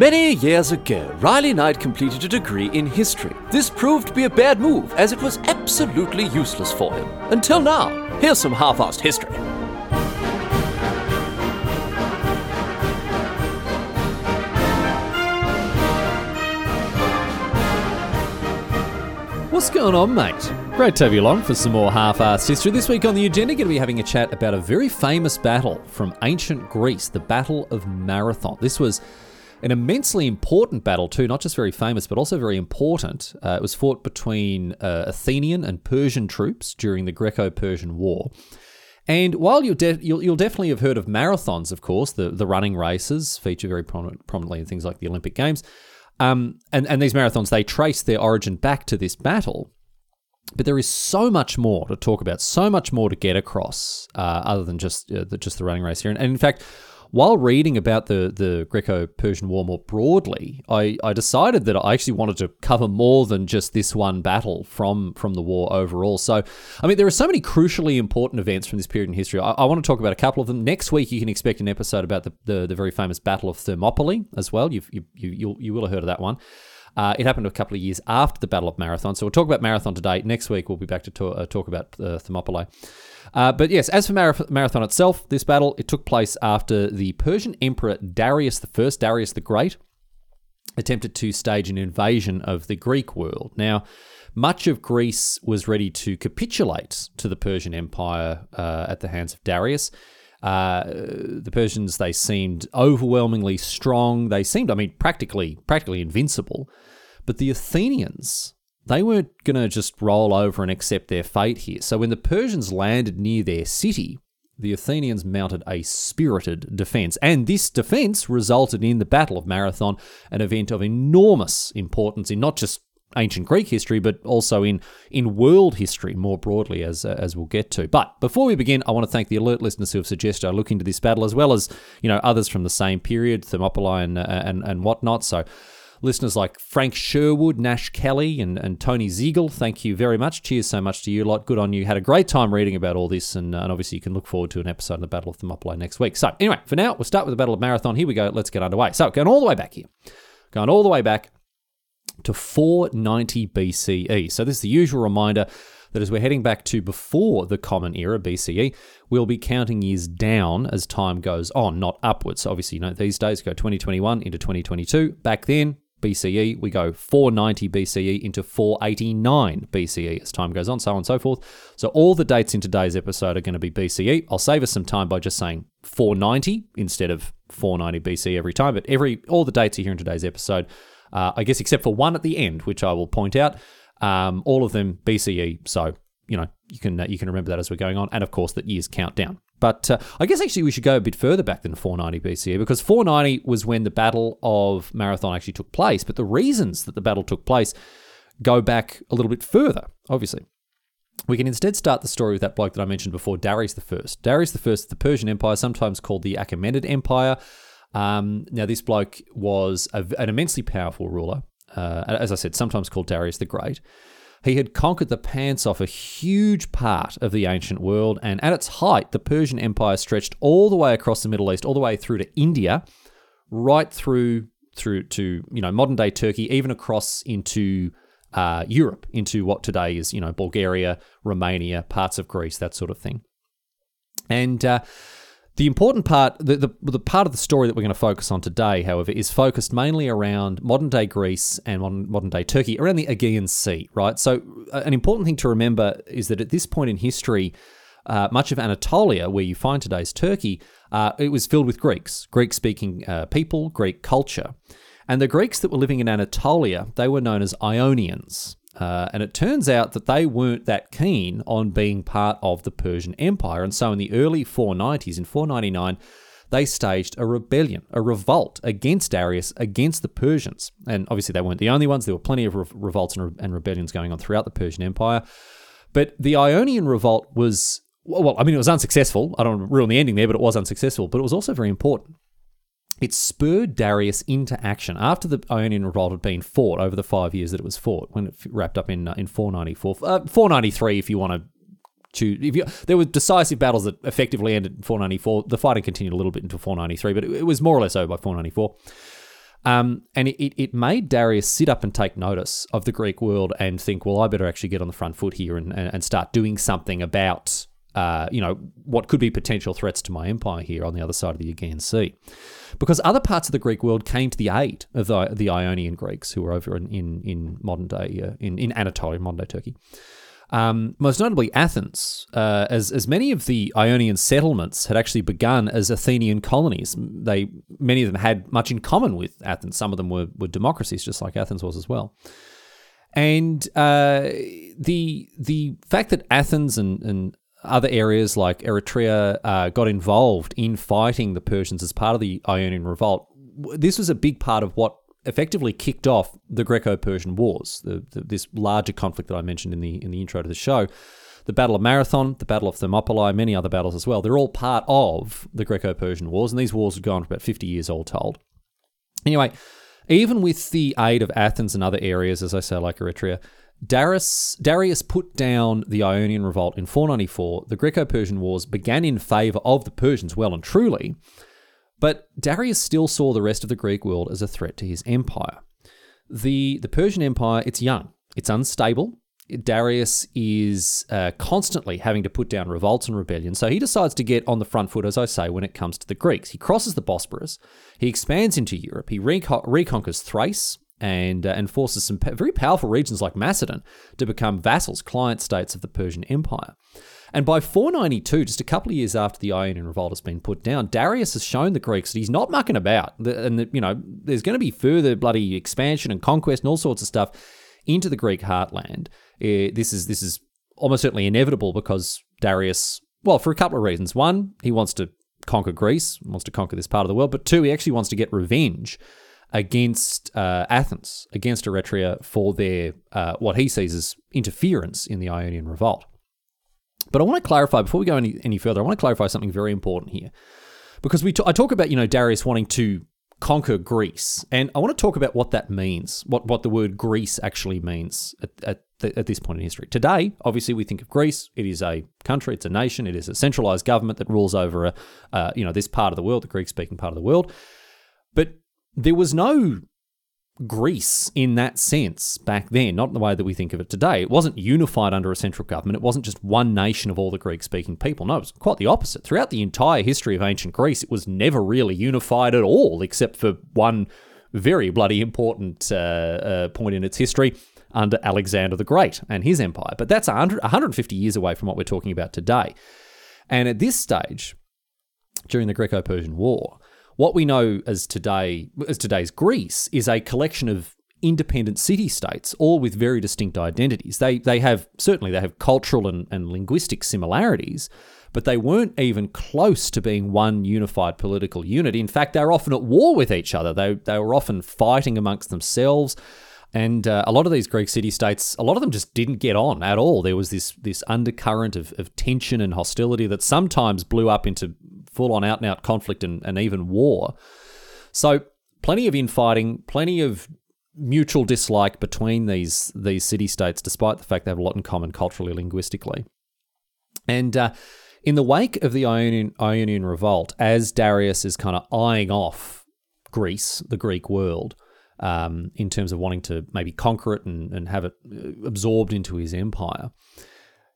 Many years ago, Riley Knight completed a degree in history. This proved to be a bad move, as it was absolutely useless for him. Until now. Here's some half assed history. What's going on, mate? Great to have you along for some more half-assed history. This week on the agenda, going to be having a chat about a very famous battle from ancient Greece, the Battle of Marathon. This was an immensely important battle too, not just very famous, but also very important. Uh, it was fought between uh, Athenian and Persian troops during the Greco-Persian War. And while you'll, de- you'll, you'll, definitely have heard of marathons, of course, the, the running races feature very prominent, prominently in things like the Olympic Games. Um, and, and these marathons, they trace their origin back to this battle. But there is so much more to talk about, so much more to get across, uh, other than just uh, the, just the running race here. And, and in fact, while reading about the, the Greco Persian War more broadly, I, I decided that I actually wanted to cover more than just this one battle from, from the war overall. So, I mean, there are so many crucially important events from this period in history. I, I want to talk about a couple of them. Next week, you can expect an episode about the, the, the very famous Battle of Thermopylae as well. You've, you, you, you, you will have heard of that one. Uh, it happened a couple of years after the Battle of Marathon. So we'll talk about Marathon today. Next week, we'll be back to to- uh, talk about uh, Thermopylae. Uh, but yes, as for Marathon itself, this battle, it took place after the Persian Emperor Darius I, Darius the Great, attempted to stage an invasion of the Greek world. Now, much of Greece was ready to capitulate to the Persian Empire uh, at the hands of Darius. Uh, the Persians they seemed overwhelmingly strong. They seemed, I mean, practically practically invincible. But the Athenians they weren't going to just roll over and accept their fate here. So when the Persians landed near their city, the Athenians mounted a spirited defense. And this defense resulted in the Battle of Marathon, an event of enormous importance in not just ancient Greek history, but also in in world history more broadly, as uh, as we'll get to. But before we begin, I want to thank the alert listeners who have suggested I look into this battle, as well as you know others from the same period, Thermopylae and and and whatnot. So. Listeners like Frank Sherwood, Nash Kelly, and, and Tony Ziegel, thank you very much. Cheers so much to you lot. Good on you. Had a great time reading about all this, and, uh, and obviously you can look forward to an episode of the Battle of Thermopylae next week. So, anyway, for now, we'll start with the Battle of Marathon. Here we go. Let's get underway. So, going all the way back here. Going all the way back to 490 BCE. So, this is the usual reminder that as we're heading back to before the Common Era, BCE, we'll be counting years down as time goes on, not upwards. So obviously, you know, these days go 2021 into 2022. Back then, BCE, we go 490 BCE into 489 BCE as time goes on, so on and so forth. So all the dates in today's episode are going to be BCE. I'll save us some time by just saying 490 instead of 490 BCE every time, but every all the dates are here in today's episode uh, I guess except for one at the end, which I will point out. Um, all of them BCE, so you know you can uh, you can remember that as we're going on, and of course that years count down. But uh, I guess actually we should go a bit further back than 490 BCE because 490 was when the Battle of Marathon actually took place. But the reasons that the battle took place go back a little bit further, obviously. We can instead start the story with that bloke that I mentioned before, Darius I. Darius I, of the Persian Empire, sometimes called the Achaemenid Empire. Um, now, this bloke was a, an immensely powerful ruler, uh, as I said, sometimes called Darius the Great. He had conquered the pants off a huge part of the ancient world, and at its height, the Persian Empire stretched all the way across the Middle East, all the way through to India, right through through to you know modern day Turkey, even across into uh, Europe, into what today is you know Bulgaria, Romania, parts of Greece, that sort of thing. And uh, the important part, the, the, the, part of the story that we're going to focus on today, however, is focused mainly around modern day Greece and modern, modern day Turkey, around the Aegean Sea, right? So, uh, an important thing to remember is that at this point in history, uh, much of Anatolia, where you find today's Turkey, uh, it was filled with Greeks, Greek speaking uh, people, Greek culture. And the Greeks that were living in Anatolia, they were known as Ionians. Uh, and it turns out that they weren't that keen on being part of the Persian Empire. And so in the early 490s, in 499, they staged a rebellion, a revolt against Darius, against the Persians. And obviously, they weren't the only ones. There were plenty of re- revolts and, re- and rebellions going on throughout the Persian Empire. But the Ionian revolt was, well, I mean, it was unsuccessful. I don't ruin the ending there, but it was unsuccessful. But it was also very important it spurred Darius into action after the Ionian Revolt had been fought over the five years that it was fought, when it wrapped up in uh, in 494, uh, 493, if you want to choose. If you, there were decisive battles that effectively ended in 494. The fighting continued a little bit until 493, but it, it was more or less over by 494. Um, and it, it, made Darius sit up and take notice of the Greek world and think, well, I better actually get on the front foot here and, and, and start doing something about, uh, you know, what could be potential threats to my empire here on the other side of the Aegean Sea. Because other parts of the Greek world came to the aid of the, the Ionian Greeks who were over in, in, in modern day, uh, in, in Anatolia, modern day Turkey. Um, most notably, Athens, uh, as as many of the Ionian settlements had actually begun as Athenian colonies. They many of them had much in common with Athens. Some of them were were democracies, just like Athens was as well. And uh, the the fact that Athens and, and other areas like Eretria uh, got involved in fighting the Persians as part of the Ionian Revolt, this was a big part of what effectively kicked off the Greco-Persian Wars, the, the, this larger conflict that I mentioned in the in the intro to the show. The Battle of Marathon, the Battle of Thermopylae, many other battles as well. They're all part of the Greco-Persian Wars, and these wars have gone for about 50 years all told. Anyway, even with the aid of Athens and other areas, as I say, like Eretria, Darius, Darius put down the Ionian Revolt in 494. The Greco Persian Wars began in favour of the Persians well and truly, but Darius still saw the rest of the Greek world as a threat to his empire. The, the Persian Empire, it's young, it's unstable. Darius is uh, constantly having to put down revolts and rebellions, so he decides to get on the front foot, as I say, when it comes to the Greeks. He crosses the Bosporus, he expands into Europe, he recon- reconquers Thrace, and, uh, and forces some very powerful regions like Macedon to become vassals, client states of the Persian Empire. And by 492, just a couple of years after the Ionian Revolt has been put down, Darius has shown the Greeks that he's not mucking about. And, that, you know, there's going to be further bloody expansion and conquest and all sorts of stuff into the Greek heartland. Uh, this is this is almost certainly inevitable because Darius, well, for a couple of reasons. One, he wants to conquer Greece, wants to conquer this part of the world. But two, he actually wants to get revenge against uh, Athens, against Eretria for their uh, what he sees as interference in the Ionian Revolt. But I want to clarify before we go any, any further. I want to clarify something very important here, because we t- I talk about you know Darius wanting to conquer Greece, and I want to talk about what that means, what what the word Greece actually means at, at, the, at this point in history. Today, obviously, we think of Greece. It is a country, it's a nation, it is a centralized government that rules over a uh, you know this part of the world, the Greek speaking part of the world. There was no Greece in that sense back then, not in the way that we think of it today. It wasn't unified under a central government. It wasn't just one nation of all the Greek speaking people. No, it was quite the opposite. Throughout the entire history of ancient Greece, it was never really unified at all, except for one very bloody important uh, uh, point in its history under Alexander the Great and his empire. But that's 100, 150 years away from what we're talking about today. And at this stage, during the Greco Persian War, what we know as today as today's Greece is a collection of independent city states, all with very distinct identities. They they have certainly they have cultural and, and linguistic similarities, but they weren't even close to being one unified political unit. In fact, they were often at war with each other. They they were often fighting amongst themselves. And uh, a lot of these Greek city states, a lot of them just didn't get on at all. There was this this undercurrent of, of tension and hostility that sometimes blew up into full on out and out conflict and, and even war. So plenty of infighting, plenty of mutual dislike between these these city states, despite the fact they have a lot in common culturally, linguistically. And uh, in the wake of the Ionian, Ionian Revolt, as Darius is kind of eyeing off Greece, the Greek world, um, in terms of wanting to maybe conquer it and, and have it uh, absorbed into his empire,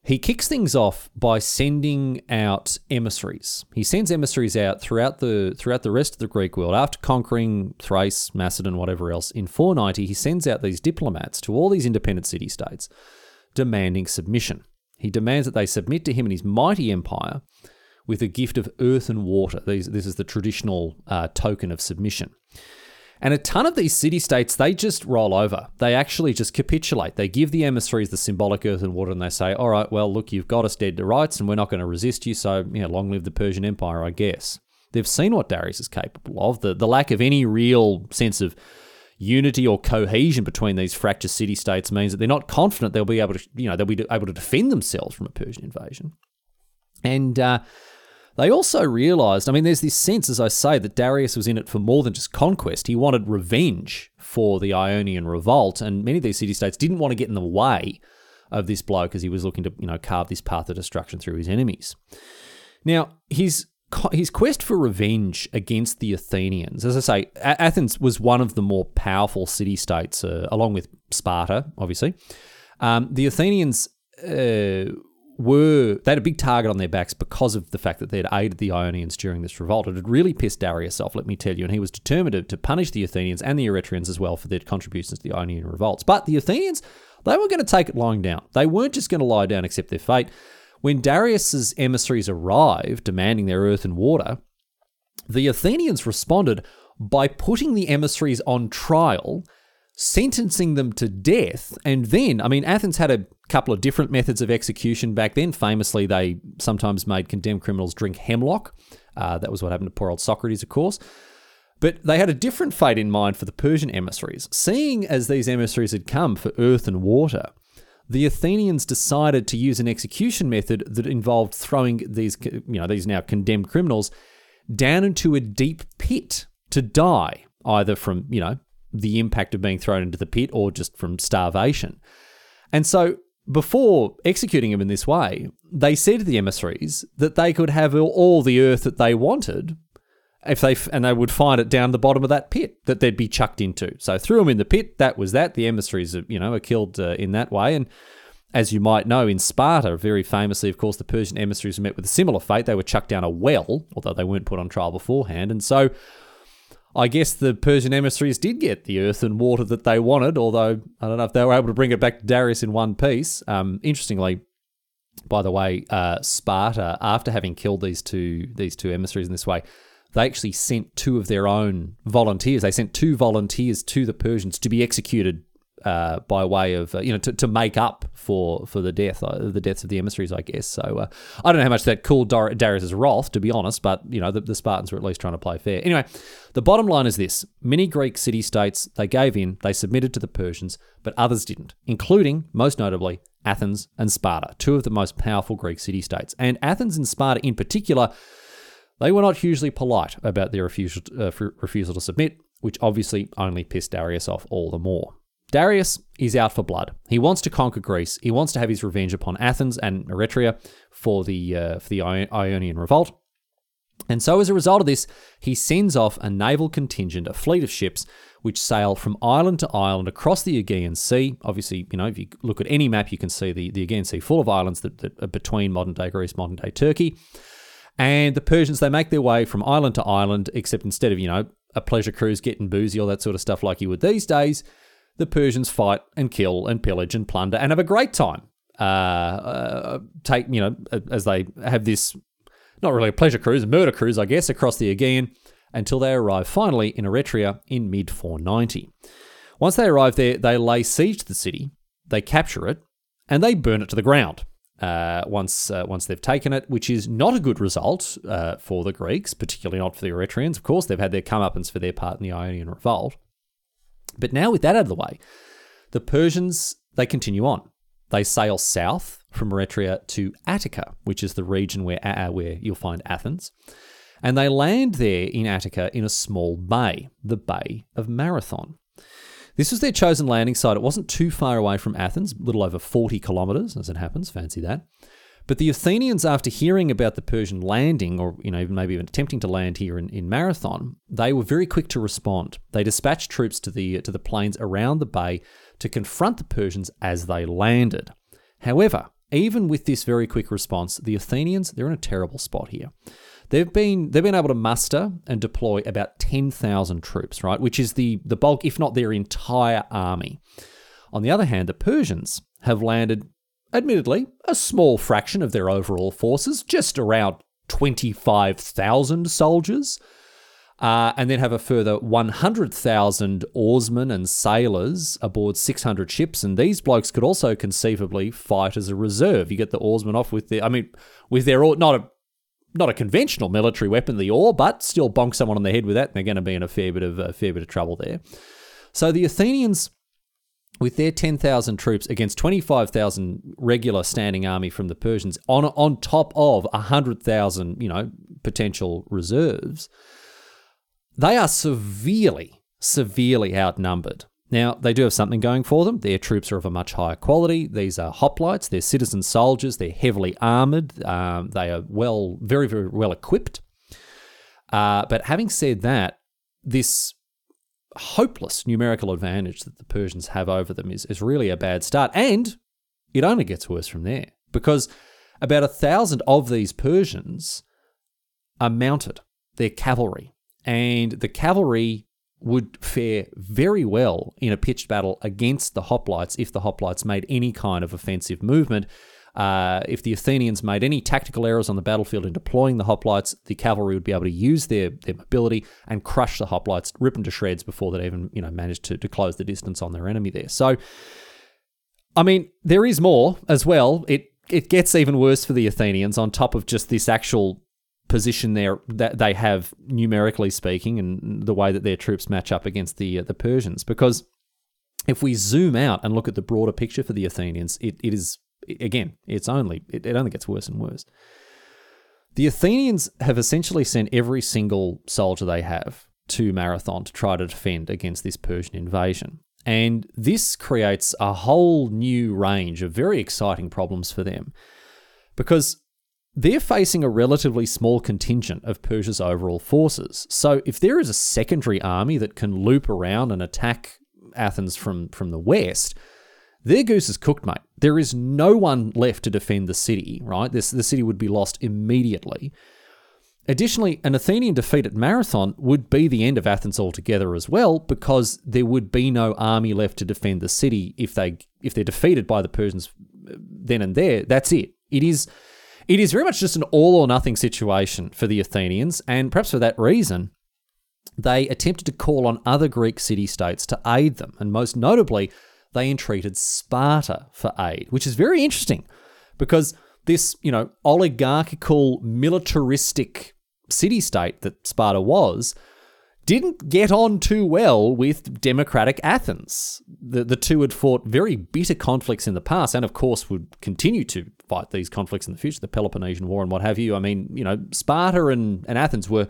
he kicks things off by sending out emissaries. He sends emissaries out throughout the throughout the rest of the Greek world. After conquering Thrace, Macedon, whatever else, in 490, he sends out these diplomats to all these independent city states, demanding submission. He demands that they submit to him and his mighty empire with a gift of earth and water. These, this is the traditional uh, token of submission. And a ton of these city states, they just roll over. They actually just capitulate. They give the emissaries the symbolic earth and water and they say, all right, well, look, you've got us dead to rights and we're not going to resist you. So, you know, long live the Persian Empire, I guess. They've seen what Darius is capable of. The, the lack of any real sense of unity or cohesion between these fractious city states means that they're not confident they'll be able to, you know, they'll be able to defend themselves from a Persian invasion. And, uh, they also realised, I mean, there's this sense, as I say, that Darius was in it for more than just conquest. He wanted revenge for the Ionian revolt, and many of these city states didn't want to get in the way of this bloke because he was looking to, you know, carve this path of destruction through his enemies. Now, his his quest for revenge against the Athenians. As I say, Athens was one of the more powerful city states, uh, along with Sparta, obviously. Um, the Athenians uh, were they had a big target on their backs because of the fact that they had aided the Ionians during this revolt. It had really pissed Darius off, let me tell you, and he was determined to, to punish the Athenians and the Eretrians as well for their contributions to the Ionian revolts. But the Athenians, they were going to take it lying down. They weren't just going to lie down, and accept their fate. When Darius's emissaries arrived, demanding their earth and water, the Athenians responded by putting the emissaries on trial sentencing them to death. And then, I mean, Athens had a couple of different methods of execution back then. Famously, they sometimes made condemned criminals drink hemlock. Uh, that was what happened to poor old Socrates, of course. But they had a different fate in mind for the Persian emissaries. Seeing as these emissaries had come for earth and water, the Athenians decided to use an execution method that involved throwing these, you know, these now condemned criminals down into a deep pit to die, either from, you know, the impact of being thrown into the pit or just from starvation. And so, before executing him in this way, they said to the emissaries that they could have all the earth that they wanted if they and they would find it down the bottom of that pit that they'd be chucked into. So threw them in the pit. That was that. The emissaries, you know, are killed uh, in that way. And as you might know, in Sparta, very famously, of course, the Persian emissaries met with a similar fate. They were chucked down a well, although they weren't put on trial beforehand. And so I guess the Persian emissaries did get the earth and water that they wanted, although I don't know if they were able to bring it back to Darius in one piece. Um, interestingly, by the way, uh, Sparta, after having killed these two these two emissaries in this way, they actually sent two of their own volunteers. They sent two volunteers to the Persians to be executed uh, by way of uh, you know to, to make up for for the death uh, the deaths of the emissaries, I guess. So uh, I don't know how much that cooled Dar- Darius's wrath, to be honest, but you know the, the, Spartans were at least trying to play fair. Anyway, the bottom line is this: many Greek city states they gave in, they submitted to the Persians, but others didn't, including most notably Athens and Sparta, two of the most powerful Greek city states, and Athens and Sparta in particular. They were not hugely polite about their refusal, uh, refusal to submit, which obviously only pissed Darius off all the more. Darius is out for blood. He wants to conquer Greece. He wants to have his revenge upon Athens and Eretria for the uh, for the Ionian revolt. And so, as a result of this, he sends off a naval contingent, a fleet of ships, which sail from island to island across the Aegean Sea. Obviously, you know, if you look at any map, you can see the, the Aegean Sea full of islands that, that are between modern day Greece, modern day Turkey. And the Persians, they make their way from island to island, except instead of, you know, a pleasure cruise, getting boozy, all that sort of stuff like you would these days, the Persians fight and kill and pillage and plunder and have a great time. Uh, uh, take you know as they have this not really a pleasure cruise, a murder cruise, I guess, across the Aegean until they arrive finally in Eretria in mid 490. Once they arrive there, they lay siege to the city, they capture it, and they burn it to the ground. Uh, once uh, once they've taken it, which is not a good result uh, for the Greeks, particularly not for the Eretrians. Of course, they've had their comeuppance for their part in the Ionian revolt. But now, with that out of the way, the Persians they continue on. They sail south from Eretria to Attica, which is the region where uh, where you'll find Athens, and they land there in Attica in a small bay, the Bay of Marathon. This was their chosen landing site. It wasn't too far away from Athens, a little over 40 kilometres, as it happens. Fancy that. But the Athenians, after hearing about the Persian landing, or you know, maybe even attempting to land here in, in Marathon, they were very quick to respond. They dispatched troops to the to the plains around the bay to confront the Persians as they landed. However, even with this very quick response, the Athenians they're in a terrible spot here. They've been they've been able to muster and deploy about ten thousand troops, right, which is the the bulk, if not their entire army. On the other hand, the Persians have landed admittedly, a small fraction of their overall forces, just around 25,000 soldiers, uh, and then have a further 100,000 oarsmen and sailors aboard 600 ships. And these blokes could also conceivably fight as a reserve. You get the oarsmen off with their, I mean, with their, not a not a conventional military weapon, the oar, but still bonk someone on the head with that, and they're going to be in a fair bit of a fair bit of trouble there. So the Athenians with their 10,000 troops against 25,000 regular standing army from the Persians on on top of 100,000, you know, potential reserves, they are severely severely outnumbered. Now, they do have something going for them. Their troops are of a much higher quality. These are hoplites, they're citizen soldiers, they're heavily armored, um, they are well, very, very well equipped. Uh, but having said that, this hopeless numerical advantage that the Persians have over them is, is really a bad start. And it only gets worse from there because about a thousand of these Persians are mounted, they're cavalry. And the cavalry would fare very well in a pitched battle against the hoplites if the hoplites made any kind of offensive movement. Uh, if the Athenians made any tactical errors on the battlefield in deploying the hoplites, the cavalry would be able to use their, their mobility and crush the hoplites, rip them to shreds before they'd even you know managed to, to close the distance on their enemy there. So, I mean, there is more as well. It it gets even worse for the Athenians on top of just this actual position there that they have numerically speaking and the way that their troops match up against the uh, the Persians because if we zoom out and look at the broader picture for the Athenians it, it is again it's only it, it only gets worse and worse the Athenians have essentially sent every single soldier they have to Marathon to try to defend against this Persian invasion and this creates a whole new range of very exciting problems for them because they're facing a relatively small contingent of Persia's overall forces. So if there is a secondary army that can loop around and attack Athens from, from the west, their goose is cooked, mate. There is no one left to defend the city, right? This the city would be lost immediately. Additionally, an Athenian defeat at Marathon would be the end of Athens altogether as well, because there would be no army left to defend the city if they if they're defeated by the Persians uh, then and there. That's it. It is it is very much just an all or nothing situation for the Athenians, and perhaps for that reason, they attempted to call on other Greek city states to aid them, and most notably, they entreated Sparta for aid, which is very interesting because this, you know, oligarchical, militaristic city state that Sparta was didn't get on too well with democratic Athens. The, the two had fought very bitter conflicts in the past, and of course would continue to fight these conflicts in the future, the Peloponnesian War and what have you. I mean, you know, Sparta and, and Athens were.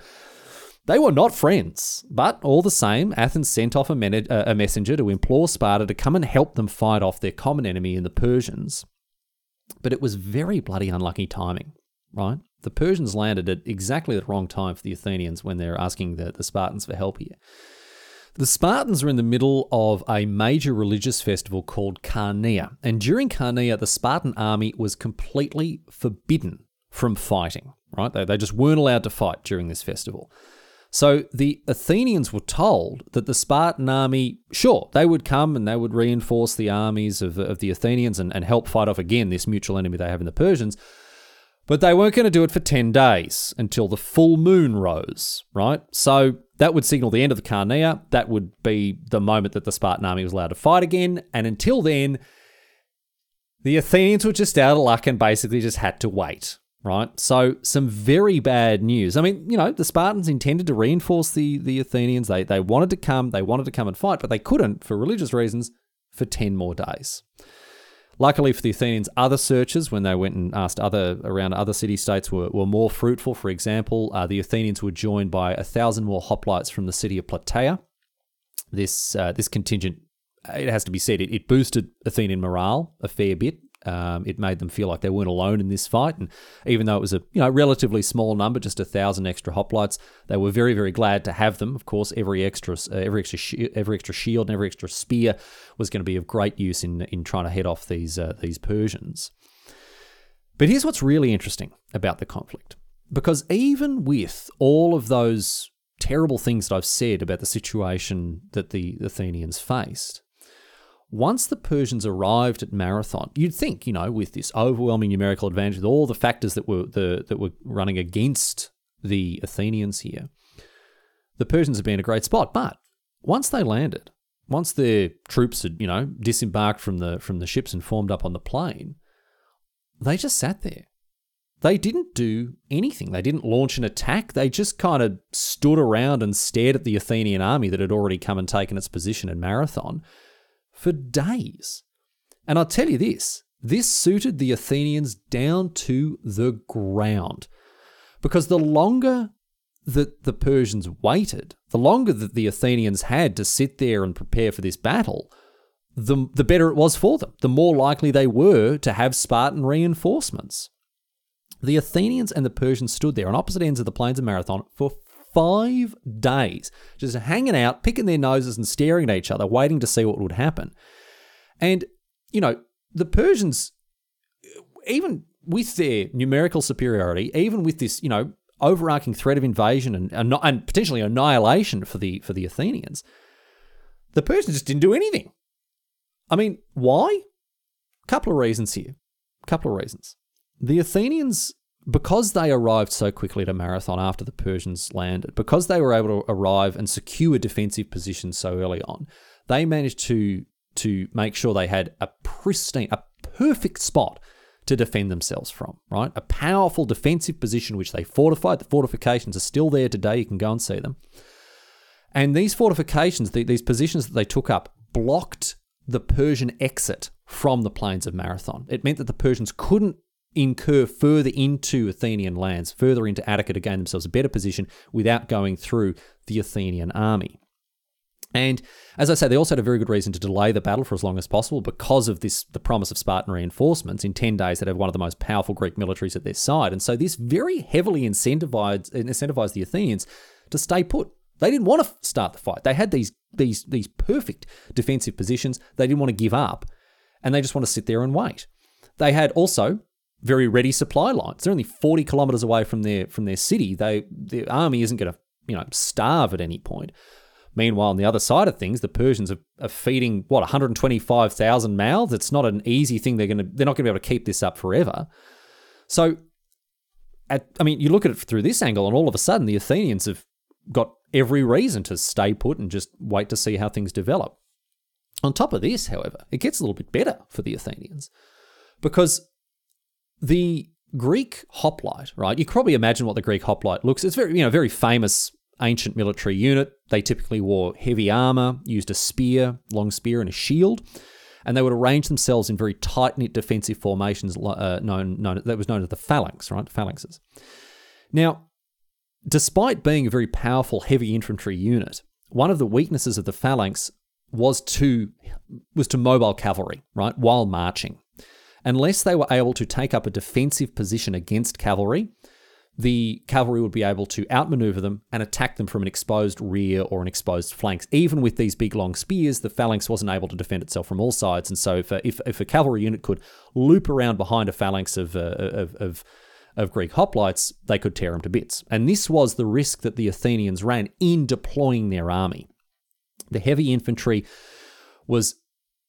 They were not friends, but all the same, Athens sent off a, men- a messenger to implore Sparta to come and help them fight off their common enemy in the Persians. But it was very bloody unlucky timing, right? the Persians landed at exactly the wrong time for the Athenians when they're asking the, the Spartans for help here. The Spartans were in the middle of a major religious festival called Carnea, and during Carnea, the Spartan army was completely forbidden from fighting, right? They, they just weren't allowed to fight during this festival. So the Athenians were told that the Spartan army, sure, they would come and they would reinforce the armies of, of the Athenians and, and help fight off again this mutual enemy they have in the Persians, but they weren't going to do it for 10 days until the full moon rose, right? So that would signal the end of the Carnea. That would be the moment that the Spartan army was allowed to fight again. And until then, the Athenians were just out of luck and basically just had to wait, right? So some very bad news. I mean, you know, the Spartans intended to reinforce the, the Athenians. They, they wanted to come, they wanted to come and fight, but they couldn't for religious reasons for 10 more days. Luckily for the Athenians, other searches, when they went and asked other around other city states, were, were more fruitful. For example, uh, the Athenians were joined by a thousand more hoplites from the city of Plataea. This uh, this contingent, it has to be said, it, it boosted Athenian morale a fair bit. Um, it made them feel like they weren't alone in this fight, and even though it was a you know relatively small number, just a thousand extra hoplites, they were very very glad to have them. Of course, every extra uh, every extra sh- every extra shield and every extra spear was going to be of great use in in trying to head off these uh, these Persians. But here's what's really interesting about the conflict, because even with all of those terrible things that I've said about the situation that the Athenians faced, once the Persians arrived at Marathon, you'd think, you know, with this overwhelming numerical advantage, with all the factors that were the, that were running against the Athenians here, the Persians had been a great spot. But once they landed, once their troops had, you know, disembarked from the from the ships and formed up on the plain, they just sat there. They didn't do anything. They didn't launch an attack. They just kind of stood around and stared at the Athenian army that had already come and taken its position in Marathon for days. And I'll tell you this this suited the Athenians down to the ground. Because the longer that the Persians waited, the longer that the Athenians had to sit there and prepare for this battle, the, the better it was for them, the more likely they were to have Spartan reinforcements. The Athenians and the Persians stood there on opposite ends of the plains of Marathon for five days, just hanging out, picking their noses and staring at each other, waiting to see what would happen. And, you know, the Persians, even with their numerical superiority, even with this, you know, overarching threat of invasion and, and, potentially annihilation for the for the Athenians, the Persians just didn't do anything. I mean, why? A Couple of reasons here. A Couple of reasons. The Athenians, because they arrived so quickly to Marathon after the Persians landed, because they were able to arrive and secure defensive positions so early on, they managed to to make sure they had a pristine, a perfect spot to defend themselves from, right? A powerful defensive position which they fortified. The fortifications are still there today. You can go and see them. And these fortifications, these positions that they took up, blocked the Persian exit from the plains of Marathon. It meant that the Persians couldn't incur further into Athenian lands, further into Attica to gain themselves a better position without going through the Athenian army. And as I say, they also had a very good reason to delay the battle for as long as possible because of this the promise of Spartan reinforcements. In 10 days, they'd have one of the most powerful Greek militaries at their side. And so this very heavily incentivized, incentivized the Athenians to stay put. They didn't want to start the fight. They had these, these, these perfect defensive positions. They didn't want to give up, and they just want to sit there and wait. They had also very ready supply lines. They're only 40 kilometers away from their from their city. They the army isn't going to you know starve at any point. Meanwhile, on the other side of things, the Persians are, are feeding what 125,000 mouths. It's not an easy thing. They're going to they're not going to be able to keep this up forever. So, at, I mean, you look at it through this angle, and all of a sudden, the Athenians have got every reason to stay put and just wait to see how things develop. On top of this, however, it gets a little bit better for the Athenians because the Greek hoplite, right? You probably imagine what the Greek hoplite looks. It's very, you know, very famous ancient military unit. They typically wore heavy armor, used a spear, long spear, and a shield, and they would arrange themselves in very tight knit defensive formations uh, known, known that was known as the phalanx, right? Phalanxes. Now, despite being a very powerful heavy infantry unit, one of the weaknesses of the phalanx was to was to mobile cavalry, right, while marching. Unless they were able to take up a defensive position against cavalry, the cavalry would be able to outmaneuver them and attack them from an exposed rear or an exposed flanks. Even with these big long spears, the phalanx wasn't able to defend itself from all sides. And so, if a, if, if a cavalry unit could loop around behind a phalanx of, uh, of, of, of Greek hoplites, they could tear them to bits. And this was the risk that the Athenians ran in deploying their army. The heavy infantry was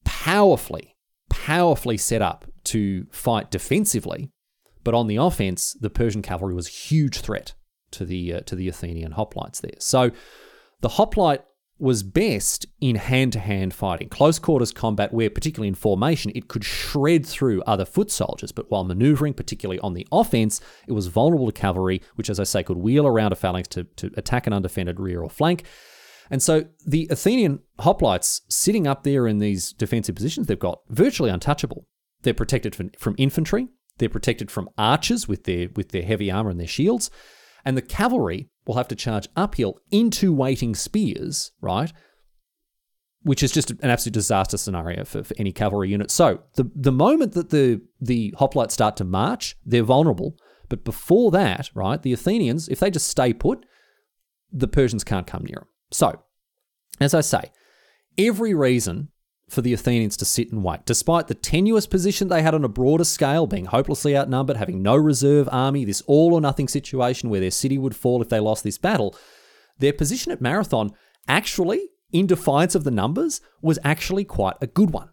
powerfully, powerfully set up to fight defensively but on the offense, the Persian cavalry was a huge threat to the uh, to the Athenian hoplites there. So the hoplite was best in hand-to-hand fighting, close quarters combat where particularly in formation it could shred through other foot soldiers, but while maneuvering particularly on the offense, it was vulnerable to cavalry, which as I say could wheel around a phalanx to, to attack an undefended rear or flank. And so the Athenian hoplites sitting up there in these defensive positions they've got virtually untouchable. They're protected from, from infantry, they're protected from archers with their with their heavy armor and their shields, and the cavalry will have to charge uphill into waiting spears, right? Which is just an absolute disaster scenario for, for any cavalry unit. So the the moment that the the hoplites start to march, they're vulnerable. But before that, right, the Athenians, if they just stay put, the Persians can't come near them. So, as I say, every reason for the Athenians to sit and wait. Despite the tenuous position they had on a broader scale, being hopelessly outnumbered, having no reserve army, this all or nothing situation where their city would fall if they lost this battle, their position at Marathon actually, in defiance of the numbers, was actually quite a good one.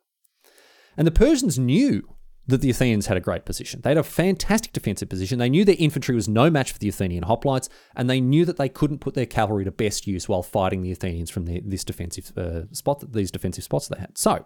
And the Persians knew that the Athenians had a great position. They had a fantastic defensive position. They knew their infantry was no match for the Athenian hoplites, and they knew that they couldn't put their cavalry to best use while fighting the Athenians from the, this defensive uh, spot, these defensive spots they had. So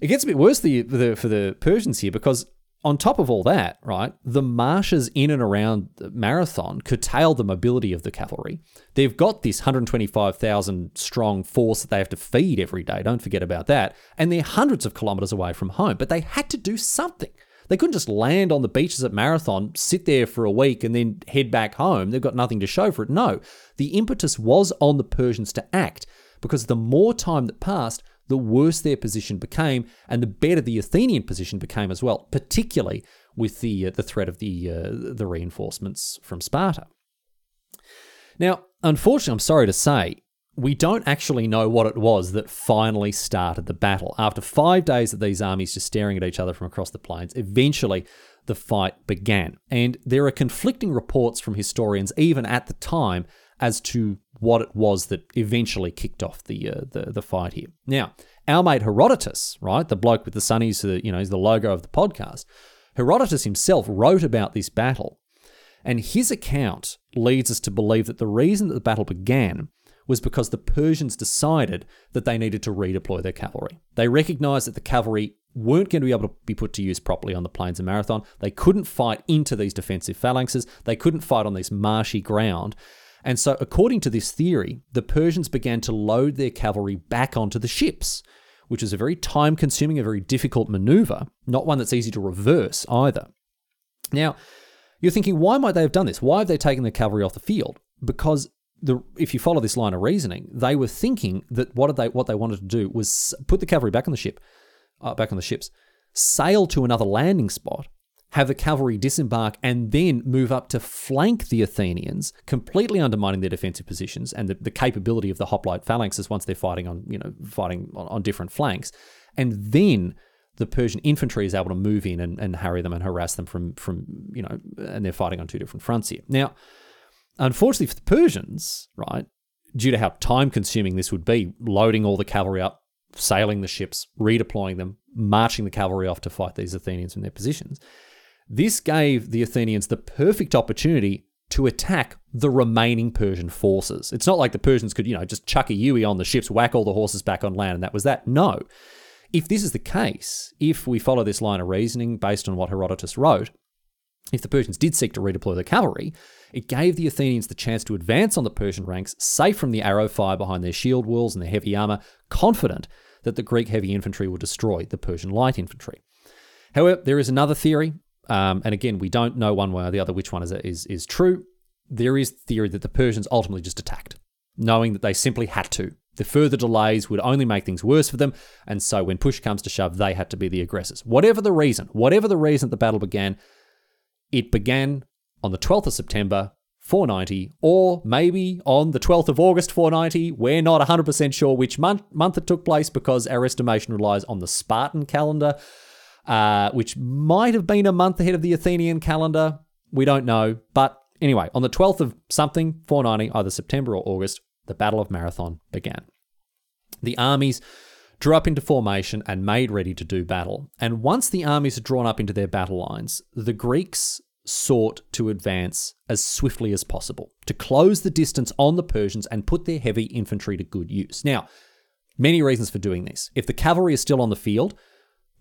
it gets a bit worse for the, for the Persians here because on top of all that, right, the marshes in and around Marathon curtail the mobility of the cavalry. They've got this 125,000 strong force that they have to feed every day. Don't forget about that. And they're hundreds of kilometers away from home, but they had to do something. They couldn't just land on the beaches at Marathon, sit there for a week, and then head back home. They've got nothing to show for it. No, the impetus was on the Persians to act because the more time that passed, the worse their position became, and the better the Athenian position became as well, particularly with the uh, the threat of the uh, the reinforcements from Sparta. Now, unfortunately, I'm sorry to say, we don't actually know what it was that finally started the battle. After five days of these armies just staring at each other from across the plains, eventually the fight began. And there are conflicting reports from historians, even at the time, as to what it was that eventually kicked off the uh, the, the fight here. Now, our mate Herodotus, right, the bloke with the sunnies, uh, you know, is the logo of the podcast. Herodotus himself wrote about this battle, and his account leads us to believe that the reason that the battle began was because the Persians decided that they needed to redeploy their cavalry. They recognized that the cavalry weren't going to be able to be put to use properly on the plains of Marathon. They couldn't fight into these defensive phalanxes, they couldn't fight on this marshy ground. And so, according to this theory, the Persians began to load their cavalry back onto the ships, which is a very time consuming, a very difficult maneuver, not one that's easy to reverse either. Now, you're thinking, why might they have done this? Why have they taken the cavalry off the field? Because the, if you follow this line of reasoning, they were thinking that what they what they wanted to do was put the cavalry back on the ship, uh, back on the ships, sail to another landing spot, have the cavalry disembark, and then move up to flank the Athenians, completely undermining their defensive positions and the, the capability of the hoplite phalanxes once they're fighting on you know fighting on, on different flanks, and then the Persian infantry is able to move in and, and harry them and harass them from from you know, and they're fighting on two different fronts here now. Unfortunately for the Persians, right, due to how time consuming this would be, loading all the cavalry up, sailing the ships, redeploying them, marching the cavalry off to fight these Athenians from their positions, this gave the Athenians the perfect opportunity to attack the remaining Persian forces. It's not like the Persians could, you know, just chuck a Yui on the ships, whack all the horses back on land, and that was that. No. If this is the case, if we follow this line of reasoning based on what Herodotus wrote, if the Persians did seek to redeploy the cavalry, it gave the Athenians the chance to advance on the Persian ranks, safe from the arrow fire behind their shield walls and their heavy armor, confident that the Greek heavy infantry would destroy the Persian light infantry. However, there is another theory, um, and again, we don't know one way or the other which one is, is, is true. There is theory that the Persians ultimately just attacked, knowing that they simply had to. The further delays would only make things worse for them, and so when push comes to shove, they had to be the aggressors. Whatever the reason, whatever the reason the battle began, it began on the 12th of September 490, or maybe on the 12th of August 490. We're not 100% sure which month, month it took place because our estimation relies on the Spartan calendar, uh, which might have been a month ahead of the Athenian calendar. We don't know. But anyway, on the 12th of something, 490, either September or August, the Battle of Marathon began. The armies drew up into formation and made ready to do battle. And once the armies had drawn up into their battle lines, the Greeks sought to advance as swiftly as possible, to close the distance on the Persians and put their heavy infantry to good use. Now, many reasons for doing this. If the cavalry is still on the field,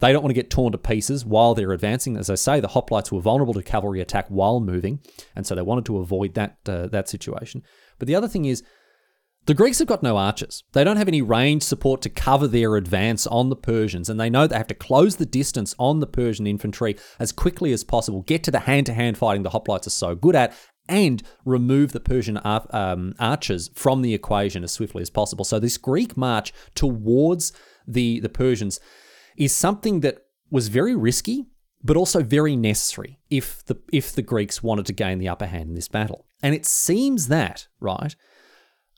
they don't want to get torn to pieces while they're advancing. As I say, the hoplites were vulnerable to cavalry attack while moving, and so they wanted to avoid that uh, that situation. But the other thing is the Greeks have got no archers. They don't have any range support to cover their advance on the Persians, and they know they have to close the distance on the Persian infantry as quickly as possible, get to the hand to hand fighting the hoplites are so good at, and remove the Persian um, archers from the equation as swiftly as possible. So, this Greek march towards the, the Persians is something that was very risky, but also very necessary if the, if the Greeks wanted to gain the upper hand in this battle. And it seems that, right?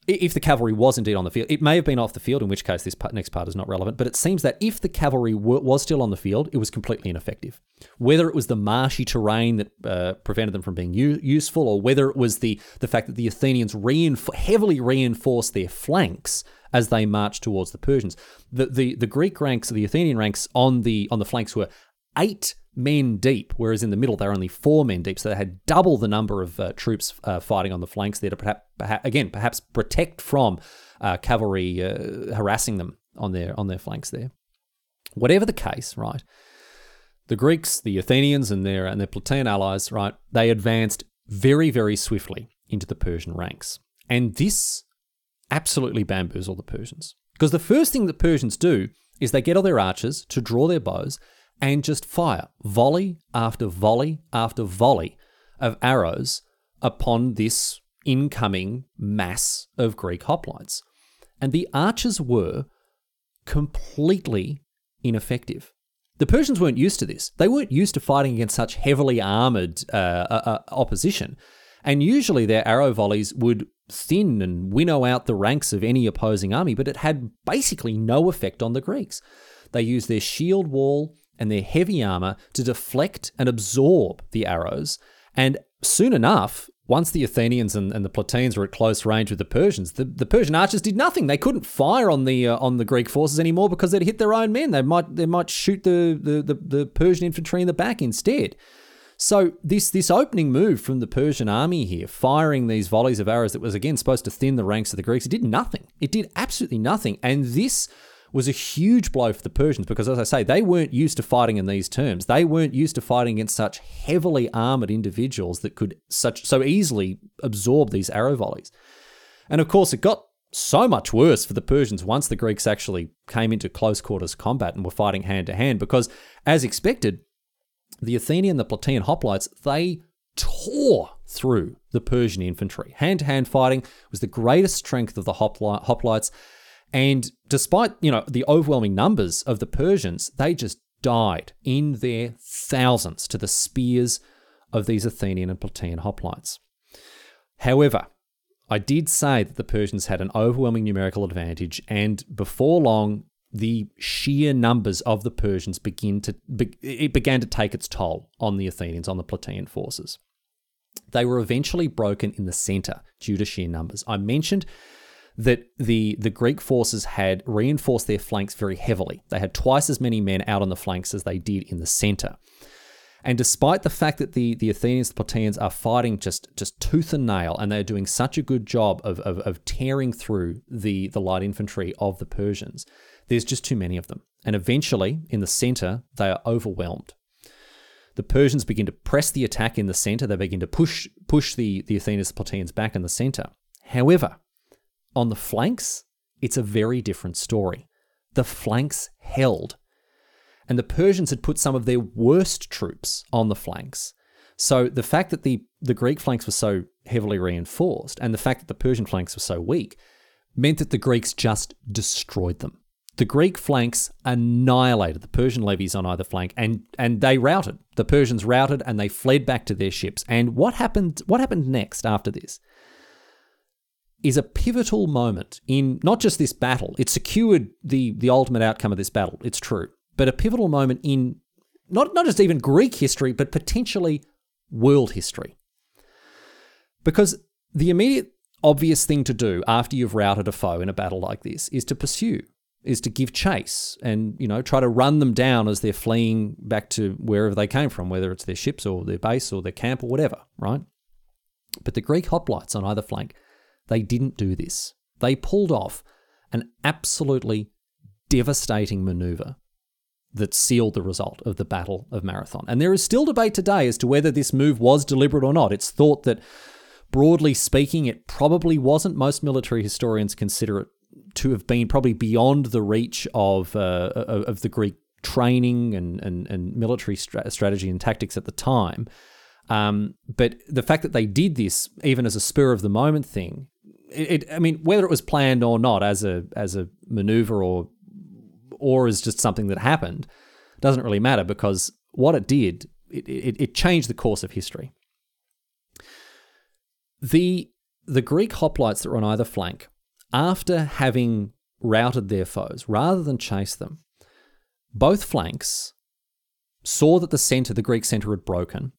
if the cavalry was indeed on the field, it may have been off the field, in which case this next part is not relevant. But it seems that if the cavalry were, was still on the field, it was completely ineffective. Whether it was the marshy terrain that uh, prevented them from being u- useful, or whether it was the the fact that the Athenians reinf- heavily reinforced their flanks as they marched towards the Persians, the, the the Greek ranks, the Athenian ranks on the on the flanks were eight men deep, whereas in the middle they're only four men deep. So they had double the number of uh, troops uh, fighting on the flanks there to perhaps, perhaps again perhaps protect from uh, cavalry uh, harassing them on their on their flanks there. Whatever the case, right? The Greeks, the Athenians, and their and their Plataean allies, right? They advanced very very swiftly into the Persian ranks, and this absolutely bamboozle the Persians because the first thing that Persians do is they get all their archers to draw their bows and just fire volley after volley after volley of arrows upon this incoming mass of Greek hoplites. And the archers were completely ineffective. The Persians weren't used to this. They weren't used to fighting against such heavily armored uh, uh, uh opposition. And usually their arrow volleys would thin and winnow out the ranks of any opposing army, but it had basically no effect on the Greeks. They used their shield wall and their heavy armor to deflect and absorb the arrows. And soon enough, once the Athenians and, and the Plataeans were at close range with the Persians, the, the Persian archers did nothing. They couldn't fire on the uh, on the Greek forces anymore because they'd hit their own men. They might they might shoot the, the, the, the Persian infantry in the back instead. So this this opening move from the Persian army here, firing these volleys of arrows that was again supposed to thin the ranks of the Greeks, it did nothing. It did absolutely nothing. And this was a huge blow for the Persians because, as I say, they weren't used to fighting in these terms. They weren't used to fighting against such heavily armored individuals that could such so easily absorb these arrow volleys. And of course, it got so much worse for the Persians once the Greeks actually came into close quarters combat and were fighting hand to hand because, as expected, the Athenian, and the Plataean hoplites, they tore through the Persian infantry. Hand to hand fighting was the greatest strength of the hoplites. And despite, you know, the overwhelming numbers of the Persians, they just died in their thousands to the spears of these Athenian and Plataean hoplites. However, I did say that the Persians had an overwhelming numerical advantage, and before long, the sheer numbers of the Persians begin to it began to take its toll on the Athenians, on the Plataean forces. They were eventually broken in the center due to sheer numbers. I mentioned that the the Greek forces had reinforced their flanks very heavily. They had twice as many men out on the flanks as they did in the center. And despite the fact that the, the Athenians, the Plataeans are fighting just, just tooth and nail, and they're doing such a good job of, of, of tearing through the, the light infantry of the Persians, there's just too many of them. And eventually, in the center, they are overwhelmed. The Persians begin to press the attack in the center. They begin to push push the, the Athenians, the Plataeans back in the center. However, on the flanks, it's a very different story. The flanks held. And the Persians had put some of their worst troops on the flanks. So the fact that the, the Greek flanks were so heavily reinforced and the fact that the Persian flanks were so weak meant that the Greeks just destroyed them. The Greek flanks annihilated the Persian levies on either flank, and, and they routed. The Persians routed and they fled back to their ships. And what happened? What happened next after this? Is a pivotal moment in not just this battle. It secured the the ultimate outcome of this battle. It's true, but a pivotal moment in not not just even Greek history, but potentially world history. Because the immediate obvious thing to do after you've routed a foe in a battle like this is to pursue is to give chase and you know try to run them down as they're fleeing back to wherever they came from, whether it's their ships or their base or their camp or whatever, right? But the Greek hoplites on either flank, they didn't do this. They pulled off an absolutely devastating maneuver that sealed the result of the Battle of Marathon. And there is still debate today as to whether this move was deliberate or not. It's thought that broadly speaking, it probably wasn't. Most military historians consider it to have been probably beyond the reach of uh, of the Greek training and and, and military stra- strategy and tactics at the time. Um, but the fact that they did this, even as a spur of the moment thing, it, it, I mean, whether it was planned or not, as a as a maneuver or or is just something that happened, doesn't really matter because what it did, it, it, it changed the course of history. The the Greek hoplites that were on either flank after having routed their foes, rather than chase them, both flanks saw that the center, the Greek center, had broken.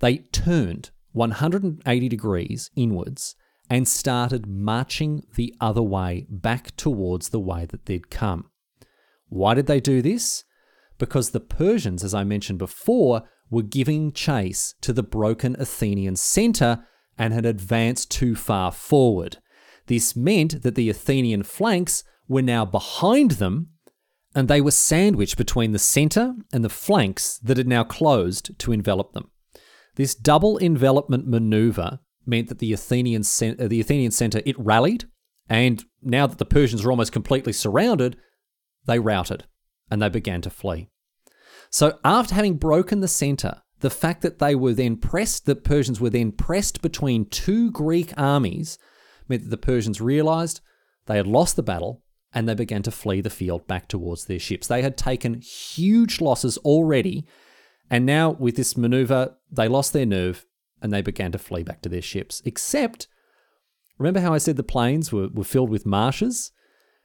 They turned 180 degrees inwards and started marching the other way back towards the way that they'd come. Why did they do this? Because the Persians, as I mentioned before, were giving chase to the broken Athenian center and had advanced too far forward. This meant that the Athenian flanks were now behind them, and they were sandwiched between the centre and the flanks that had now closed to envelop them. This double envelopment maneuver meant that the Athenian, uh, the Athenian centre it rallied, and now that the Persians were almost completely surrounded, they routed and they began to flee. So after having broken the centre, the fact that they were then pressed, the Persians were then pressed between two Greek armies meant that the Persians realized they had lost the battle and they began to flee the field back towards their ships. They had taken huge losses already, and now with this maneuver, they lost their nerve and they began to flee back to their ships. Except Remember how I said the plains were, were filled with marshes?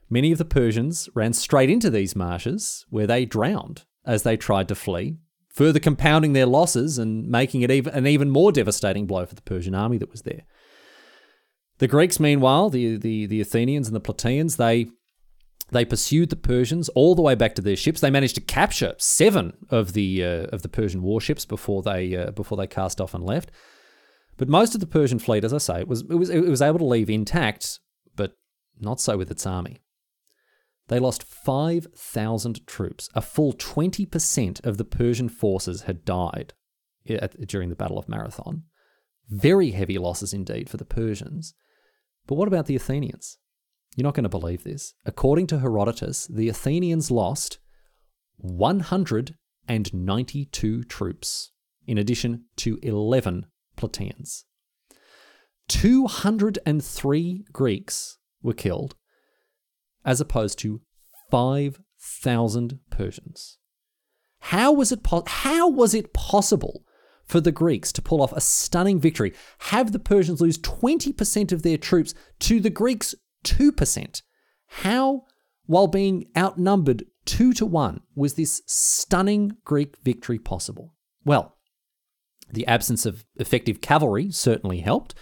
Many of the Persians ran straight into these marshes where they drowned as they tried to flee, further compounding their losses and making it an even more devastating blow for the Persian army that was there. The Greeks, meanwhile, the, the, the Athenians and the Plataeans, they they pursued the Persians all the way back to their ships. They managed to capture seven of the uh, of the Persian warships before they uh, before they cast off and left. But most of the Persian fleet, as I say, was it was it was able to leave intact, but not so with its army. They lost 5,000 troops. A full 20% of the Persian forces had died during the Battle of Marathon. Very heavy losses indeed for the Persians. But what about the Athenians? You're not going to believe this. According to Herodotus, the Athenians lost 192 troops, in addition to 11 Plataeans. 203 Greeks were killed, as opposed to 5,000 Persians. How was it po- how was it possible for the Greeks to pull off a stunning victory, have the Persians lose 20% of their troops to the Greeks 2%. How, while being outnumbered 2 to 1, was this stunning Greek victory possible? Well, the absence of effective cavalry certainly helped,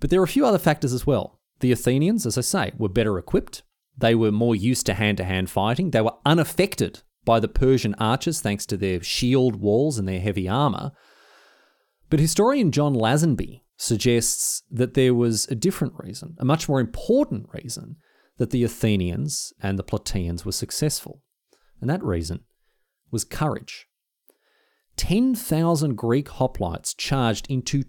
but there are a few other factors as well. The Athenians, as I say, were better equipped. They were more used to hand to hand fighting. They were unaffected by the Persian archers thanks to their shield walls and their heavy armour. But historian John Lazenby suggests that there was a different reason, a much more important reason, that the Athenians and the Plataeans were successful. And that reason was courage. 10,000 Greek hoplites charged into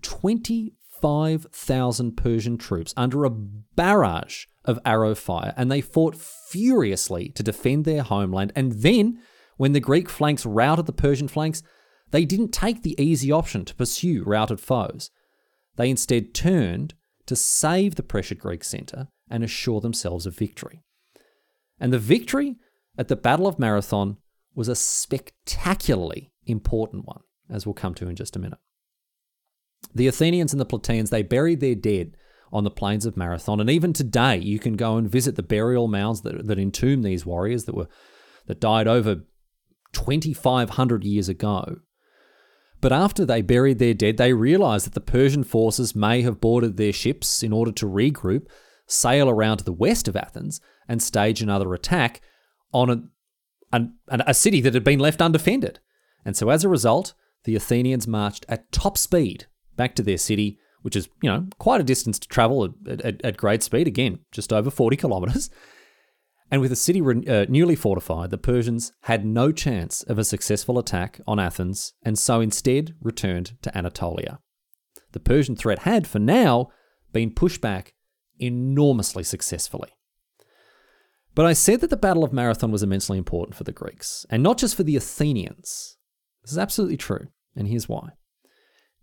25,000 Persian troops under a barrage of arrow fire, and they fought furiously to defend their homeland. And then, when the Greek flanks routed the Persian flanks, they didn't take the easy option to pursue routed foes. They instead turned to save the pressured Greek centre and assure themselves of victory. And the victory at the Battle of Marathon was a spectacularly important one, as we'll come to in just a minute. The Athenians and the Plataeans, they buried their dead on the plains of Marathon, and even today you can go and visit the burial mounds that, that entomb these warriors that were that died over 2,500 years ago. But after they buried their dead, they realized that the Persian forces may have boarded their ships in order to regroup, sail around to the west of Athens, and stage another attack on a, a, a city that had been left undefended. And so as a result, the Athenians marched at top speed back to their city, which is, you know, quite a distance to travel at, at, at great speed, again, just over 40 kilometers. And with the city uh, newly fortified, the Persians had no chance of a successful attack on Athens and so instead returned to Anatolia. The Persian threat had, for now, been pushed back enormously successfully. But I said that the Battle of Marathon was immensely important for the Greeks, and not just for the Athenians. This is absolutely true, and here's why.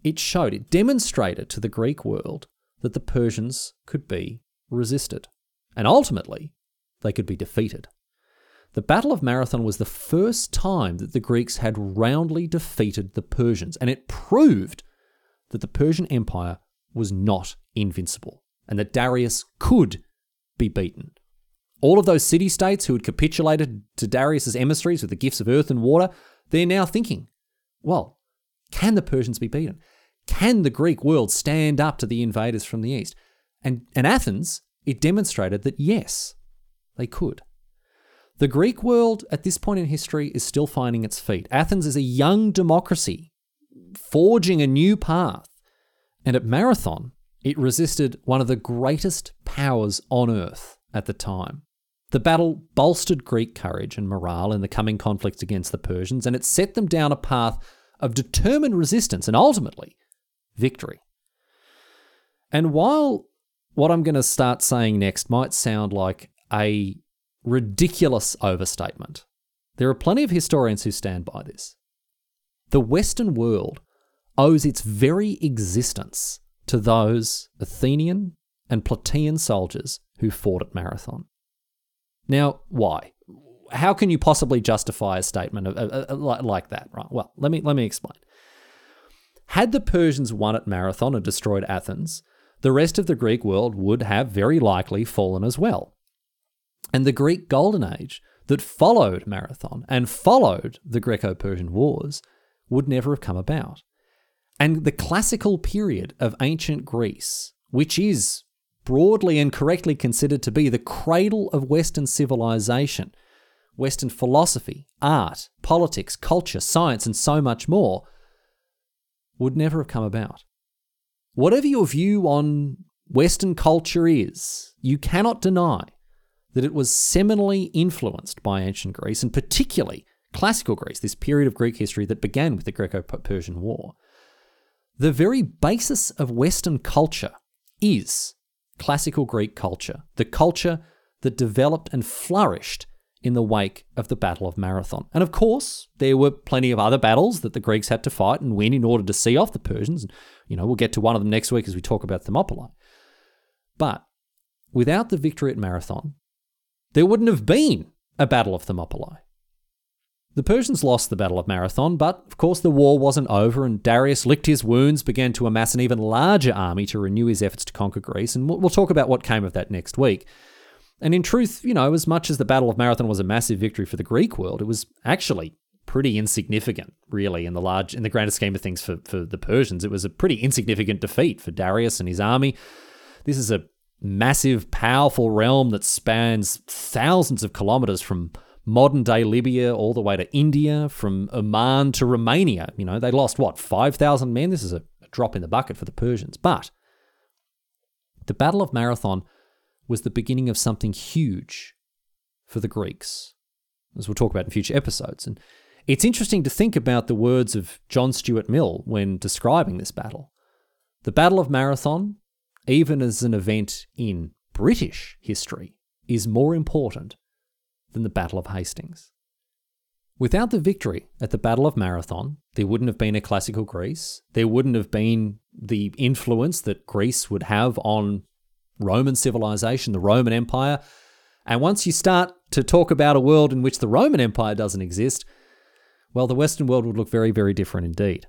It showed, it demonstrated to the Greek world that the Persians could be resisted. And ultimately, they could be defeated. The Battle of Marathon was the first time that the Greeks had roundly defeated the Persians, and it proved that the Persian Empire was not invincible and that Darius could be beaten. All of those city states who had capitulated to Darius's emissaries with the gifts of earth and water, they're now thinking, well, can the Persians be beaten? Can the Greek world stand up to the invaders from the east? And, and Athens, it demonstrated that yes, they could. The Greek world at this point in history is still finding its feet. Athens is a young democracy, forging a new path. And at Marathon, it resisted one of the greatest powers on earth at the time. The battle bolstered Greek courage and morale in the coming conflicts against the Persians, and it set them down a path of determined resistance and ultimately victory. And while what I'm going to start saying next might sound like a ridiculous overstatement. There are plenty of historians who stand by this. The Western world owes its very existence to those Athenian and Plataean soldiers who fought at Marathon. Now, why? How can you possibly justify a statement of, uh, uh, like that? Right. Well, let me let me explain. Had the Persians won at Marathon and destroyed Athens, the rest of the Greek world would have very likely fallen as well. And the Greek Golden Age that followed Marathon and followed the Greco Persian Wars would never have come about. And the classical period of ancient Greece, which is broadly and correctly considered to be the cradle of Western civilization, Western philosophy, art, politics, culture, science, and so much more, would never have come about. Whatever your view on Western culture is, you cannot deny that it was seminally influenced by ancient Greece, and particularly classical Greece, this period of Greek history that began with the Greco Persian War. The very basis of Western culture is classical Greek culture, the culture that developed and flourished in the wake of the Battle of Marathon. And of course, there were plenty of other battles that the Greeks had to fight and win in order to see off the Persians. You know, we'll get to one of them next week as we talk about Thermopylae. But without the victory at Marathon, there wouldn't have been a Battle of Thermopylae. The Persians lost the Battle of Marathon, but of course the war wasn't over, and Darius licked his wounds, began to amass an even larger army to renew his efforts to conquer Greece, and we'll talk about what came of that next week. And in truth, you know, as much as the Battle of Marathon was a massive victory for the Greek world, it was actually pretty insignificant, really, in the large, in the grander scheme of things for, for the Persians. It was a pretty insignificant defeat for Darius and his army. This is a massive, powerful realm that spans thousands of kilometers from modern day Libya all the way to India, from Oman to Romania. You know, they lost what, 5,000 men? This is a, a drop in the bucket for the Persians. But the Battle of Marathon was the beginning of something huge for the Greeks, as we'll talk about in future episodes. And it's interesting to think about the words of John Stuart Mill when describing this battle. The Battle of Marathon, even as an event in British history, is more important than the Battle of Hastings. Without the victory at the Battle of Marathon, there wouldn't have been a classical Greece. There wouldn't have been the influence that Greece would have on Roman civilization, the Roman Empire. And once you start to talk about a world in which the Roman Empire doesn't exist, well, the Western world would look very, very different indeed.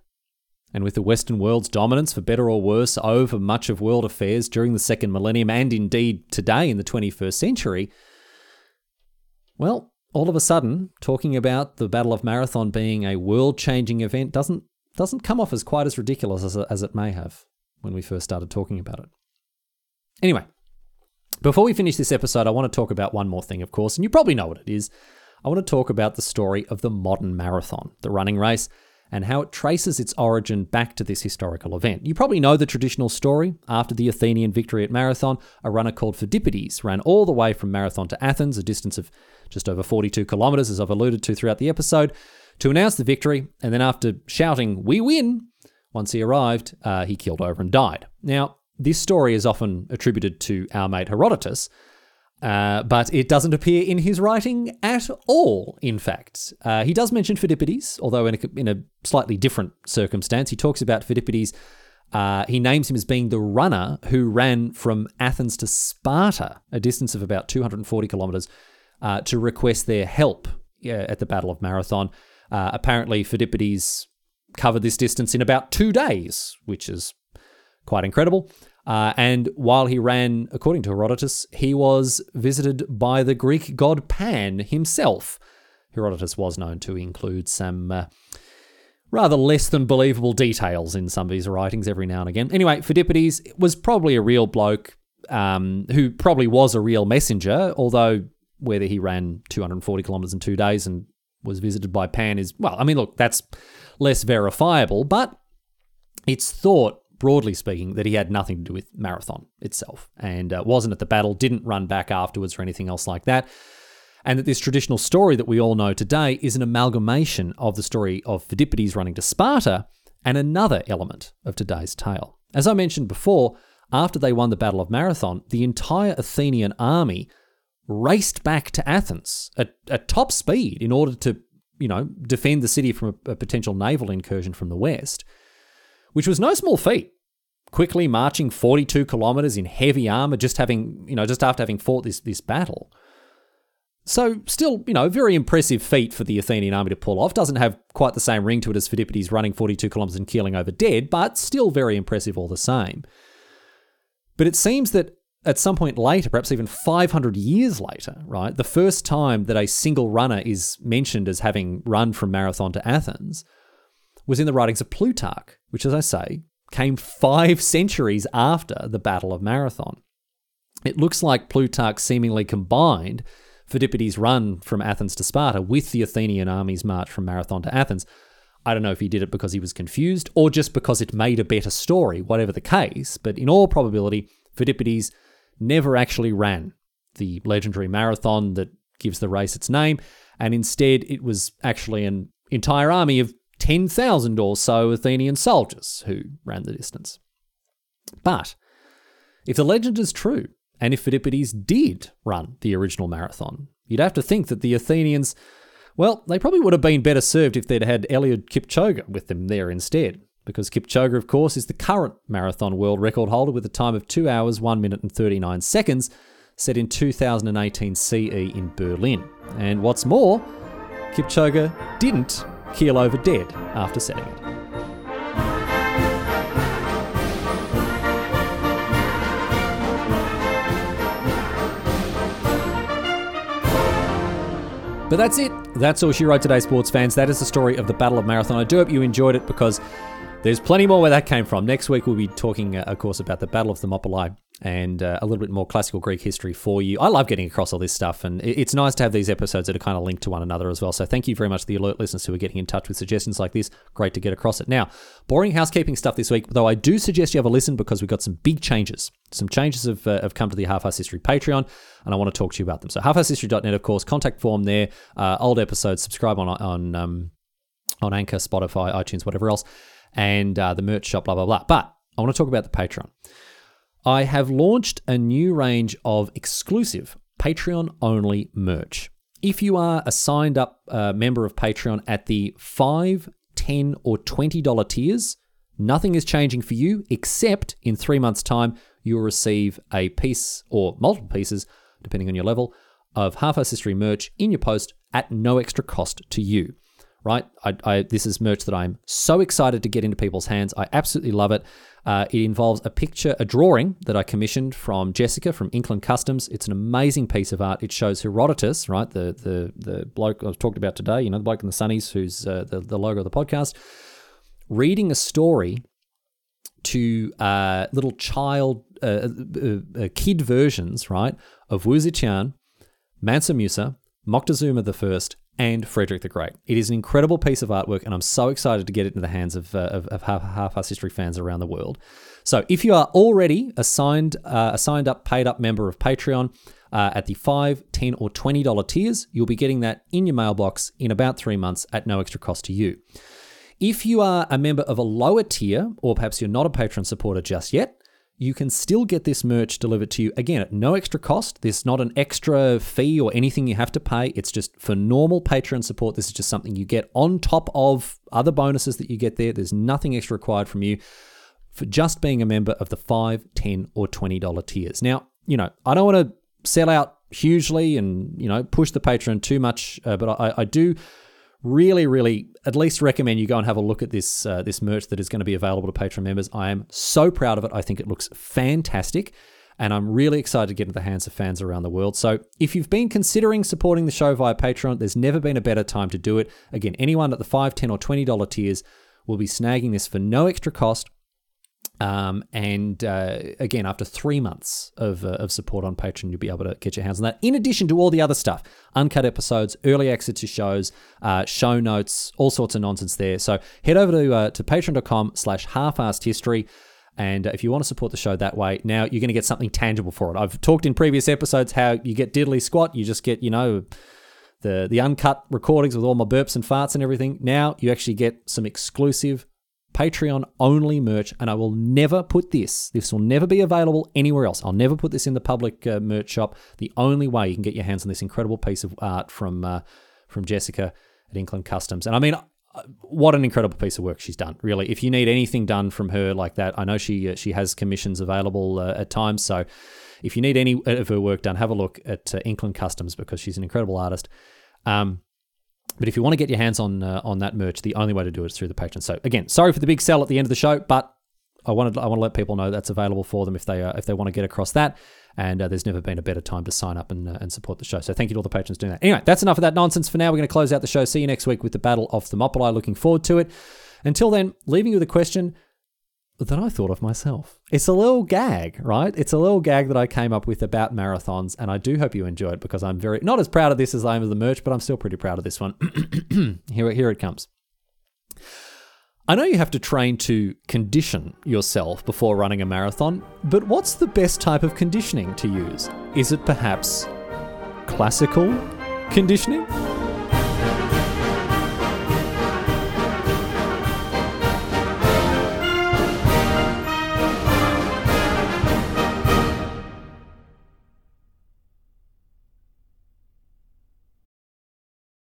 And with the Western world's dominance, for better or worse, over much of world affairs during the second millennium and indeed today in the 21st century, well, all of a sudden, talking about the Battle of Marathon being a world changing event doesn't, doesn't come off as quite as ridiculous as, as it may have when we first started talking about it. Anyway, before we finish this episode, I want to talk about one more thing, of course, and you probably know what it is. I want to talk about the story of the modern marathon, the running race, and how it traces its origin back to this historical event. You probably know the traditional story. After the Athenian victory at Marathon, a runner called Phidippides ran all the way from Marathon to Athens, a distance of just over 42 kilometres, as I've alluded to throughout the episode, to announce the victory. And then, after shouting, We win! Once he arrived, uh, he killed over and died. Now, this story is often attributed to our mate Herodotus, uh, but it doesn't appear in his writing at all, in fact. Uh, he does mention Phidippides, although in a, in a, slightly different circumstance. He talks about Phidippides, uh, he names him as being the runner who ran from Athens to Sparta, a distance of about 240 kilometers, uh, to request their help at the Battle of Marathon. Uh, apparently, Phidippides covered this distance in about two days, which is quite incredible. Uh, and while he ran, according to Herodotus, he was visited by the Greek god Pan himself. Herodotus was known to include some uh, rather less than believable details in some of his writings every now and again. Anyway, Phidippides was probably a real bloke um, who probably was a real messenger, although whether he ran 240 kilometers in two days and was visited by Pan is, well, I mean, look, that's less verifiable, but it's thought broadly speaking, that he had nothing to do with Marathon itself and uh, wasn't at the battle, didn't run back afterwards or anything else like that. And that this traditional story that we all know today is an amalgamation of the story of Phidippides running to Sparta and another element of today's tale. As I mentioned before, after they won the Battle of Marathon, the entire Athenian army raced back to Athens at, at top speed in order to, you know, defend the city from a, a potential naval incursion from the west which was no small feat. Quickly marching 42 kilometers in heavy armor, just having, you know, just after having fought this, this battle. So, still, you know, very impressive feat for the Athenian army to pull off. Doesn't have quite the same ring to it as Phidippides running 42 kilometers and keeling over dead, but still very impressive all the same. But it seems that at some point later, perhaps even 500 years later, right, the first time that a single runner is mentioned as having run from Marathon to Athens was in the writings of Plutarch, which, as I say, came five centuries after the Battle of Marathon. It looks like Plutarch seemingly combined Phidippides' run from Athens to Sparta with the Athenian army's march from Marathon to Athens. I don't know if he did it because he was confused or just because it made a better story, whatever the case, but in all probability, Phidippides never actually ran the legendary marathon that gives the race its name, and instead it was actually an entire army of 10,000 or so Athenian soldiers who ran the distance. But if the legend is true, and if Phidippides did run the original marathon, you'd have to think that the Athenians, well, they probably would have been better served if they'd had Eliud Kipchoge with them there instead. Because Kipchoge, of course, is the current marathon world record holder with a time of 2 hours, 1 minute, and 39 seconds, set in 2018 CE in Berlin. And what's more, Kipchoge didn't keel over dead after setting it. But that's it. That's all she wrote today, sports fans. That is the story of the Battle of Marathon. I do hope you enjoyed it because there's plenty more where that came from. Next week, we'll be talking, uh, of course, about the Battle of Thermopylae and uh, a little bit more classical Greek history for you. I love getting across all this stuff, and it's nice to have these episodes that are kind of linked to one another as well. So thank you very much to the alert listeners who are getting in touch with suggestions like this. Great to get across it. Now, boring housekeeping stuff this week, though I do suggest you have a listen because we've got some big changes. Some changes have, uh, have come to the Half Ass History Patreon, and I want to talk to you about them. So halfasshistory.net, of course, contact form there, uh, old episodes, subscribe on on um, on Anchor, Spotify, iTunes, whatever else and uh, the merch shop, blah, blah, blah. But I want to talk about the Patreon. I have launched a new range of exclusive Patreon only merch. If you are a signed up uh, member of Patreon at the 5 10 or $20 tiers, nothing is changing for you except in three months' time, you'll receive a piece or multiple pieces, depending on your level, of Half Ass History merch in your post at no extra cost to you right? I, I, this is merch that I'm so excited to get into people's hands. I absolutely love it. Uh, it involves a picture, a drawing that I commissioned from Jessica from Inkland Customs. It's an amazing piece of art. It shows Herodotus, right? The the the bloke I've talked about today, you know, the bloke in the sunnies, who's uh, the, the logo of the podcast, reading a story to uh, little child, uh, uh, uh, kid versions, right, of Wu Zetian, Mansa Musa, Moctezuma I, and Frederick the Great. It is an incredible piece of artwork, and I'm so excited to get it into the hands of, uh, of, of half Ass history fans around the world. So if you are already a signed, uh, a signed up, paid up member of Patreon uh, at the $5, 10 or $20 tiers, you'll be getting that in your mailbox in about three months at no extra cost to you. If you are a member of a lower tier, or perhaps you're not a Patreon supporter just yet, you can still get this merch delivered to you again at no extra cost. There's not an extra fee or anything you have to pay. It's just for normal Patreon support. This is just something you get on top of other bonuses that you get there. There's nothing extra required from you for just being a member of the 5, 10 or $20 tiers. Now, you know, I don't want to sell out hugely and, you know, push the Patreon too much, uh, but I, I do really, really at least recommend you go and have a look at this uh, this merch that is going to be available to Patreon members. I am so proud of it. I think it looks fantastic. And I'm really excited to get into the hands of fans around the world. So, if you've been considering supporting the show via Patreon, there's never been a better time to do it. Again, anyone at the $5, 10 or $20 tiers will be snagging this for no extra cost um, and uh, again, after three months of, uh, of support on Patreon, you'll be able to get your hands on that. In addition to all the other stuff, uncut episodes, early access to shows, uh, show notes, all sorts of nonsense there. So head over to uh, to patreon.com slash half-assed history. And if you want to support the show that way, now you're going to get something tangible for it. I've talked in previous episodes how you get diddly squat. You just get, you know, the the uncut recordings with all my burps and farts and everything. Now you actually get some exclusive Patreon only merch, and I will never put this. This will never be available anywhere else. I'll never put this in the public uh, merch shop. The only way you can get your hands on this incredible piece of art from uh, from Jessica at Inkland Customs, and I mean, uh, what an incredible piece of work she's done. Really, if you need anything done from her like that, I know she uh, she has commissions available uh, at times. So, if you need any of her work done, have a look at uh, Inkland Customs because she's an incredible artist. Um, but if you want to get your hands on uh, on that merch, the only way to do it is through the Patreon. So again, sorry for the big sell at the end of the show, but I wanted I want to let people know that's available for them if they uh, if they want to get across that. And uh, there's never been a better time to sign up and, uh, and support the show. So thank you to all the patrons doing that. Anyway, that's enough of that nonsense for now. We're going to close out the show. See you next week with the Battle of Thermopylae. Looking forward to it. Until then, leaving you with a question that I thought of myself. It's a little gag, right? It's a little gag that I came up with about marathons, and I do hope you enjoy it because I'm very not as proud of this as I am of the merch, but I'm still pretty proud of this one. here, here it comes. I know you have to train to condition yourself before running a marathon, but what's the best type of conditioning to use? Is it perhaps classical conditioning?